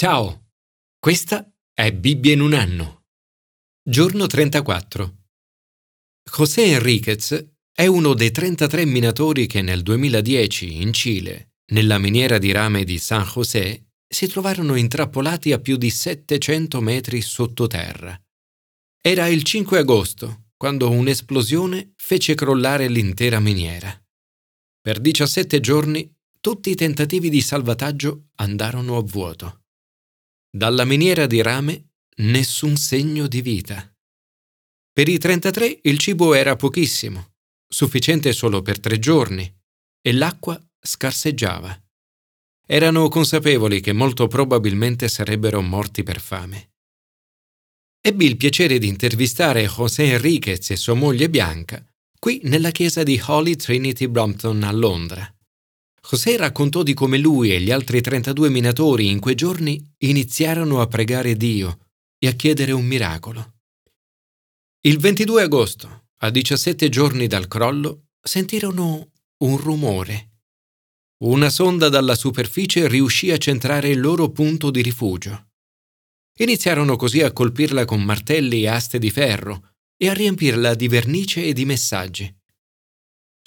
Ciao, questa è Bibbia in un anno. Giorno 34. José Enriquez è uno dei 33 minatori che nel 2010 in Cile, nella miniera di rame di San José, si trovarono intrappolati a più di 700 metri sottoterra. Era il 5 agosto, quando un'esplosione fece crollare l'intera miniera. Per 17 giorni tutti i tentativi di salvataggio andarono a vuoto. Dalla miniera di rame nessun segno di vita. Per i 33 il cibo era pochissimo, sufficiente solo per tre giorni, e l'acqua scarseggiava. Erano consapevoli che molto probabilmente sarebbero morti per fame. Ebbi il piacere di intervistare José Enriquez e sua moglie Bianca qui nella chiesa di Holy Trinity Brompton a Londra. José raccontò di come lui e gli altri 32 minatori in quei giorni iniziarono a pregare Dio e a chiedere un miracolo. Il 22 agosto, a 17 giorni dal crollo, sentirono un rumore. Una sonda dalla superficie riuscì a centrare il loro punto di rifugio. Iniziarono così a colpirla con martelli e aste di ferro e a riempirla di vernice e di messaggi.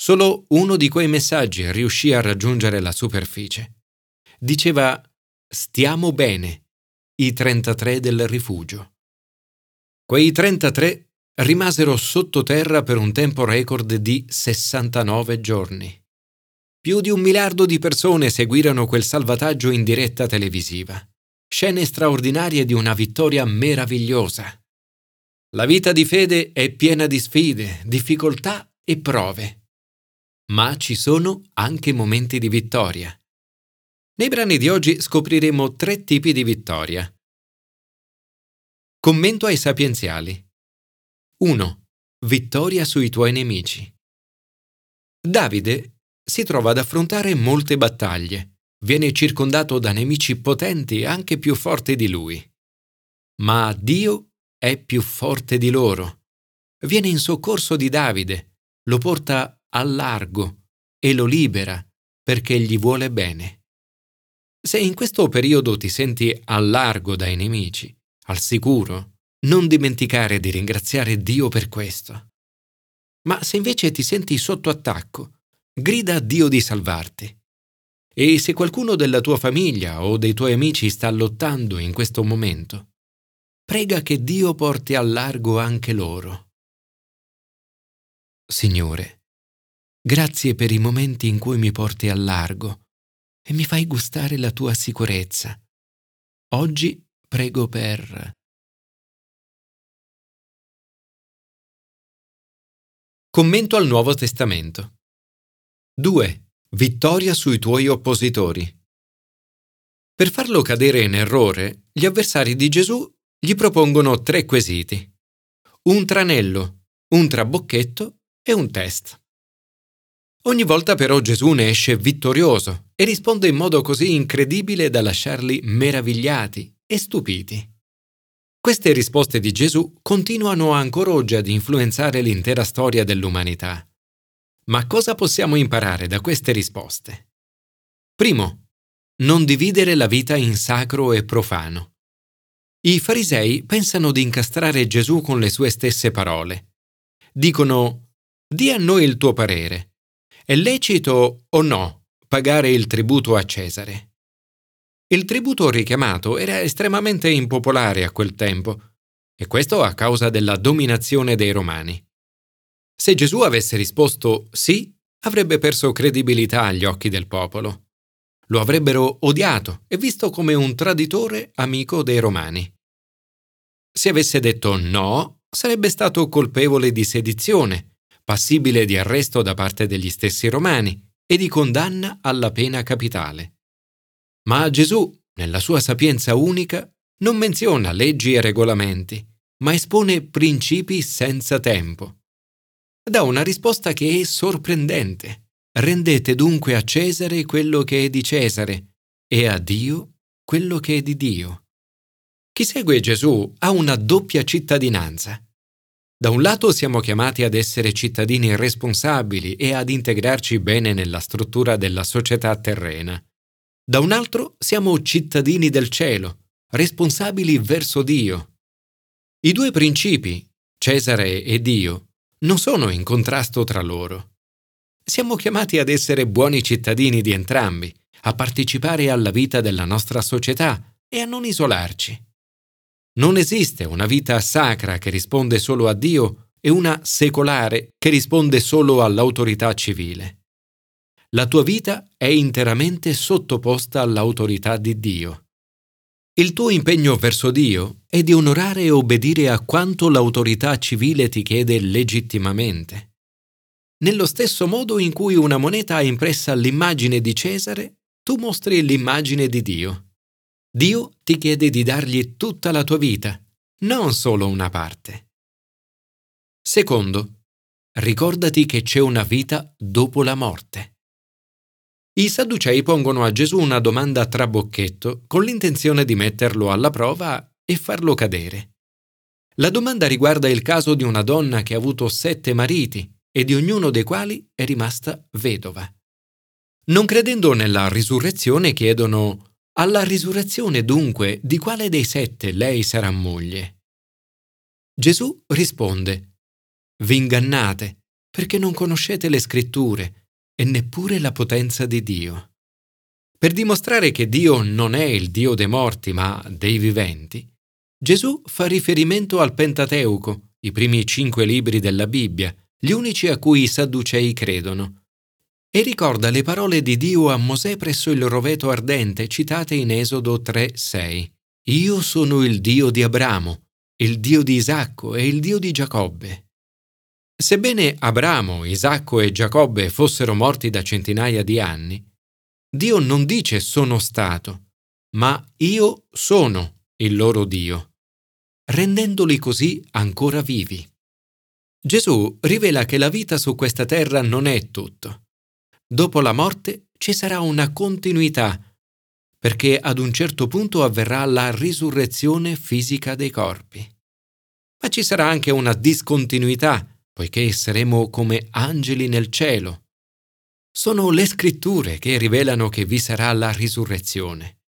Solo uno di quei messaggi riuscì a raggiungere la superficie. Diceva Stiamo bene, i 33 del rifugio. Quei 33 rimasero sottoterra per un tempo record di 69 giorni. Più di un miliardo di persone seguirono quel salvataggio in diretta televisiva scene straordinarie di una vittoria meravigliosa. La vita di fede è piena di sfide, difficoltà e prove. Ma ci sono anche momenti di vittoria. Nei brani di oggi scopriremo tre tipi di vittoria. Commento ai sapienziali. 1. Vittoria sui tuoi nemici. Davide si trova ad affrontare molte battaglie viene circondato da nemici potenti anche più forti di lui. Ma Dio è più forte di loro. Viene in soccorso di Davide, lo porta al largo e lo libera perché gli vuole bene. Se in questo periodo ti senti al largo dai nemici, al sicuro, non dimenticare di ringraziare Dio per questo. Ma se invece ti senti sotto attacco, grida a Dio di salvarti. E se qualcuno della tua famiglia o dei tuoi amici sta lottando in questo momento, prega che Dio porti al largo anche loro. Signore, grazie per i momenti in cui mi porti al largo e mi fai gustare la tua sicurezza. Oggi prego per... Commento al Nuovo Testamento. 2. Vittoria sui tuoi oppositori. Per farlo cadere in errore, gli avversari di Gesù gli propongono tre quesiti. Un tranello, un trabocchetto e un test. Ogni volta però Gesù ne esce vittorioso e risponde in modo così incredibile da lasciarli meravigliati e stupiti. Queste risposte di Gesù continuano ancora oggi ad influenzare l'intera storia dell'umanità. Ma cosa possiamo imparare da queste risposte? Primo, non dividere la vita in sacro e profano. I farisei pensano di incastrare Gesù con le sue stesse parole. Dicono, di a noi il tuo parere. È lecito o no pagare il tributo a Cesare? Il tributo richiamato era estremamente impopolare a quel tempo, e questo a causa della dominazione dei Romani. Se Gesù avesse risposto sì, avrebbe perso credibilità agli occhi del popolo. Lo avrebbero odiato e visto come un traditore amico dei romani. Se avesse detto no, sarebbe stato colpevole di sedizione, passibile di arresto da parte degli stessi romani e di condanna alla pena capitale. Ma Gesù, nella sua sapienza unica, non menziona leggi e regolamenti, ma espone principi senza tempo dà una risposta che è sorprendente. Rendete dunque a Cesare quello che è di Cesare e a Dio quello che è di Dio. Chi segue Gesù ha una doppia cittadinanza. Da un lato siamo chiamati ad essere cittadini responsabili e ad integrarci bene nella struttura della società terrena. Da un altro siamo cittadini del cielo responsabili verso Dio. I due principi, Cesare e Dio, non sono in contrasto tra loro. Siamo chiamati ad essere buoni cittadini di entrambi, a partecipare alla vita della nostra società e a non isolarci. Non esiste una vita sacra che risponde solo a Dio e una secolare che risponde solo all'autorità civile. La tua vita è interamente sottoposta all'autorità di Dio. Il tuo impegno verso Dio è di onorare e obbedire a quanto l'autorità civile ti chiede legittimamente. Nello stesso modo in cui una moneta ha impressa l'immagine di Cesare, tu mostri l'immagine di Dio. Dio ti chiede di dargli tutta la tua vita, non solo una parte. Secondo, ricordati che c'è una vita dopo la morte. I Sadducei pongono a Gesù una domanda a trabocchetto con l'intenzione di metterlo alla prova e farlo cadere. La domanda riguarda il caso di una donna che ha avuto sette mariti e di ognuno dei quali è rimasta vedova. Non credendo nella risurrezione chiedono alla risurrezione dunque di quale dei sette lei sarà moglie? Gesù risponde, Vi ingannate perché non conoscete le scritture e neppure la potenza di Dio. Per dimostrare che Dio non è il Dio dei morti ma dei viventi, Gesù fa riferimento al Pentateuco, i primi cinque libri della Bibbia, gli unici a cui i Sadducei credono e ricorda le parole di Dio a Mosè presso il roveto ardente citate in Esodo 3:6. Io sono il Dio di Abramo, il Dio di Isacco e il Dio di Giacobbe. Sebbene Abramo, Isacco e Giacobbe fossero morti da centinaia di anni, Dio non dice sono stato, ma io sono il loro Dio, rendendoli così ancora vivi. Gesù rivela che la vita su questa terra non è tutto. Dopo la morte ci sarà una continuità, perché ad un certo punto avverrà la risurrezione fisica dei corpi. Ma ci sarà anche una discontinuità, poiché saremo come angeli nel cielo. Sono le scritture che rivelano che vi sarà la risurrezione.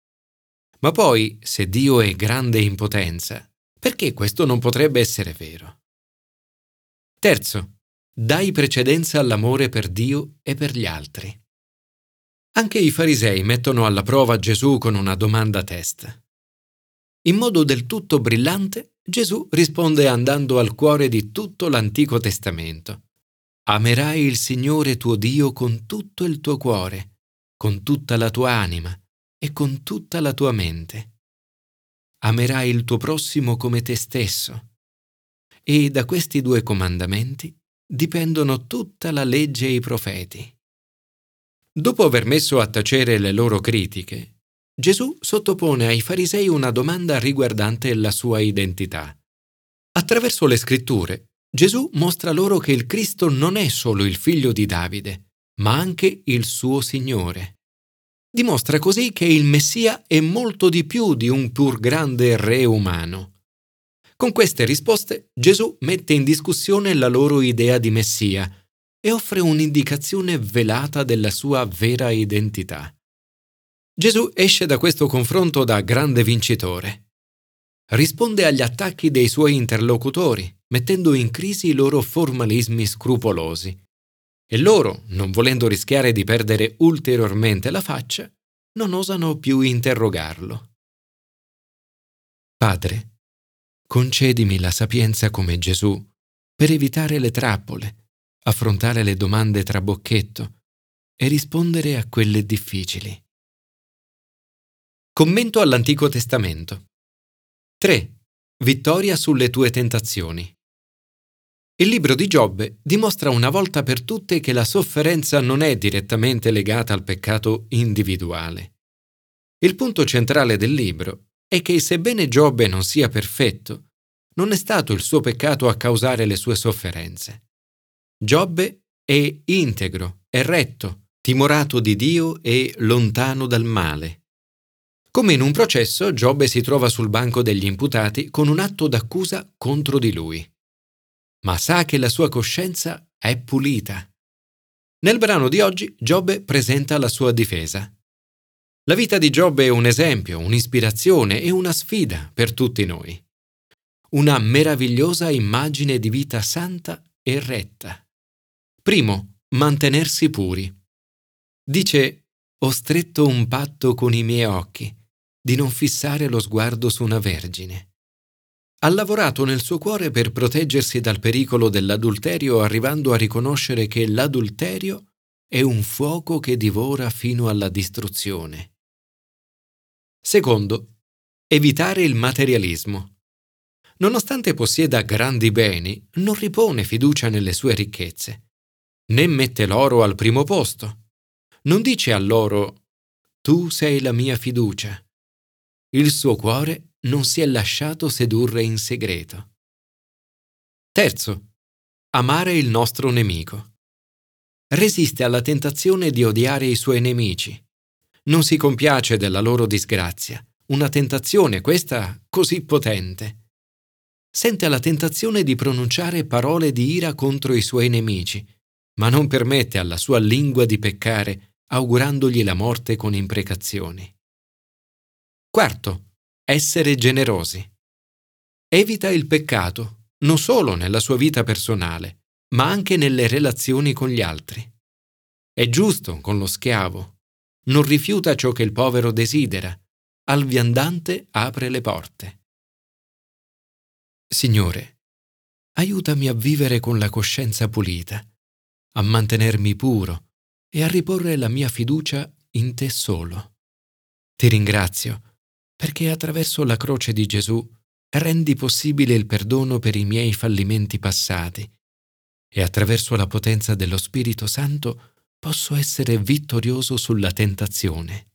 Ma poi, se Dio è grande in potenza, perché questo non potrebbe essere vero? Terzo, Dai precedenza all'amore per Dio e per gli altri. Anche i farisei mettono alla prova Gesù con una domanda a testa. In modo del tutto brillante, Gesù risponde andando al cuore di tutto l'Antico Testamento. Amerai il Signore tuo Dio con tutto il tuo cuore, con tutta la tua anima e con tutta la tua mente. Amerai il tuo prossimo come te stesso. E da questi due comandamenti dipendono tutta la legge e i profeti. Dopo aver messo a tacere le loro critiche, Gesù sottopone ai farisei una domanda riguardante la sua identità. Attraverso le scritture, Gesù mostra loro che il Cristo non è solo il figlio di Davide, ma anche il suo Signore. Dimostra così che il Messia è molto di più di un pur grande re umano. Con queste risposte Gesù mette in discussione la loro idea di Messia e offre un'indicazione velata della sua vera identità. Gesù esce da questo confronto da grande vincitore. Risponde agli attacchi dei suoi interlocutori, mettendo in crisi i loro formalismi scrupolosi. E loro, non volendo rischiare di perdere ulteriormente la faccia, non osano più interrogarlo. Padre, concedimi la sapienza come Gesù, per evitare le trappole, affrontare le domande tra bocchetto e rispondere a quelle difficili. Commento all'Antico Testamento. 3. Vittoria sulle tue tentazioni. Il libro di Giobbe dimostra una volta per tutte che la sofferenza non è direttamente legata al peccato individuale. Il punto centrale del libro è che sebbene Giobbe non sia perfetto, non è stato il suo peccato a causare le sue sofferenze. Giobbe è integro, è retto, timorato di Dio e lontano dal male. Come in un processo, Giobbe si trova sul banco degli imputati con un atto d'accusa contro di lui. Ma sa che la sua coscienza è pulita. Nel brano di oggi Giobbe presenta la sua difesa. La vita di Giobbe è un esempio, un'ispirazione e una sfida per tutti noi. Una meravigliosa immagine di vita santa e retta. Primo, mantenersi puri. Dice, ho stretto un patto con i miei occhi di non fissare lo sguardo su una vergine. Ha lavorato nel suo cuore per proteggersi dal pericolo dell'adulterio arrivando a riconoscere che l'adulterio è un fuoco che divora fino alla distruzione. Secondo, evitare il materialismo. Nonostante possieda grandi beni, non ripone fiducia nelle sue ricchezze, né mette l'oro al primo posto. Non dice all'oro, tu sei la mia fiducia. Il suo cuore non si è lasciato sedurre in segreto. Terzo, amare il nostro nemico. Resiste alla tentazione di odiare i suoi nemici. Non si compiace della loro disgrazia, una tentazione questa così potente. Sente la tentazione di pronunciare parole di ira contro i suoi nemici, ma non permette alla sua lingua di peccare, augurandogli la morte con imprecazioni. Quarto, essere generosi. Evita il peccato, non solo nella sua vita personale, ma anche nelle relazioni con gli altri. È giusto con lo schiavo. Non rifiuta ciò che il povero desidera. Al viandante apre le porte. Signore, aiutami a vivere con la coscienza pulita, a mantenermi puro e a riporre la mia fiducia in te solo. Ti ringrazio perché attraverso la croce di Gesù rendi possibile il perdono per i miei fallimenti passati e attraverso la potenza dello Spirito Santo posso essere vittorioso sulla tentazione.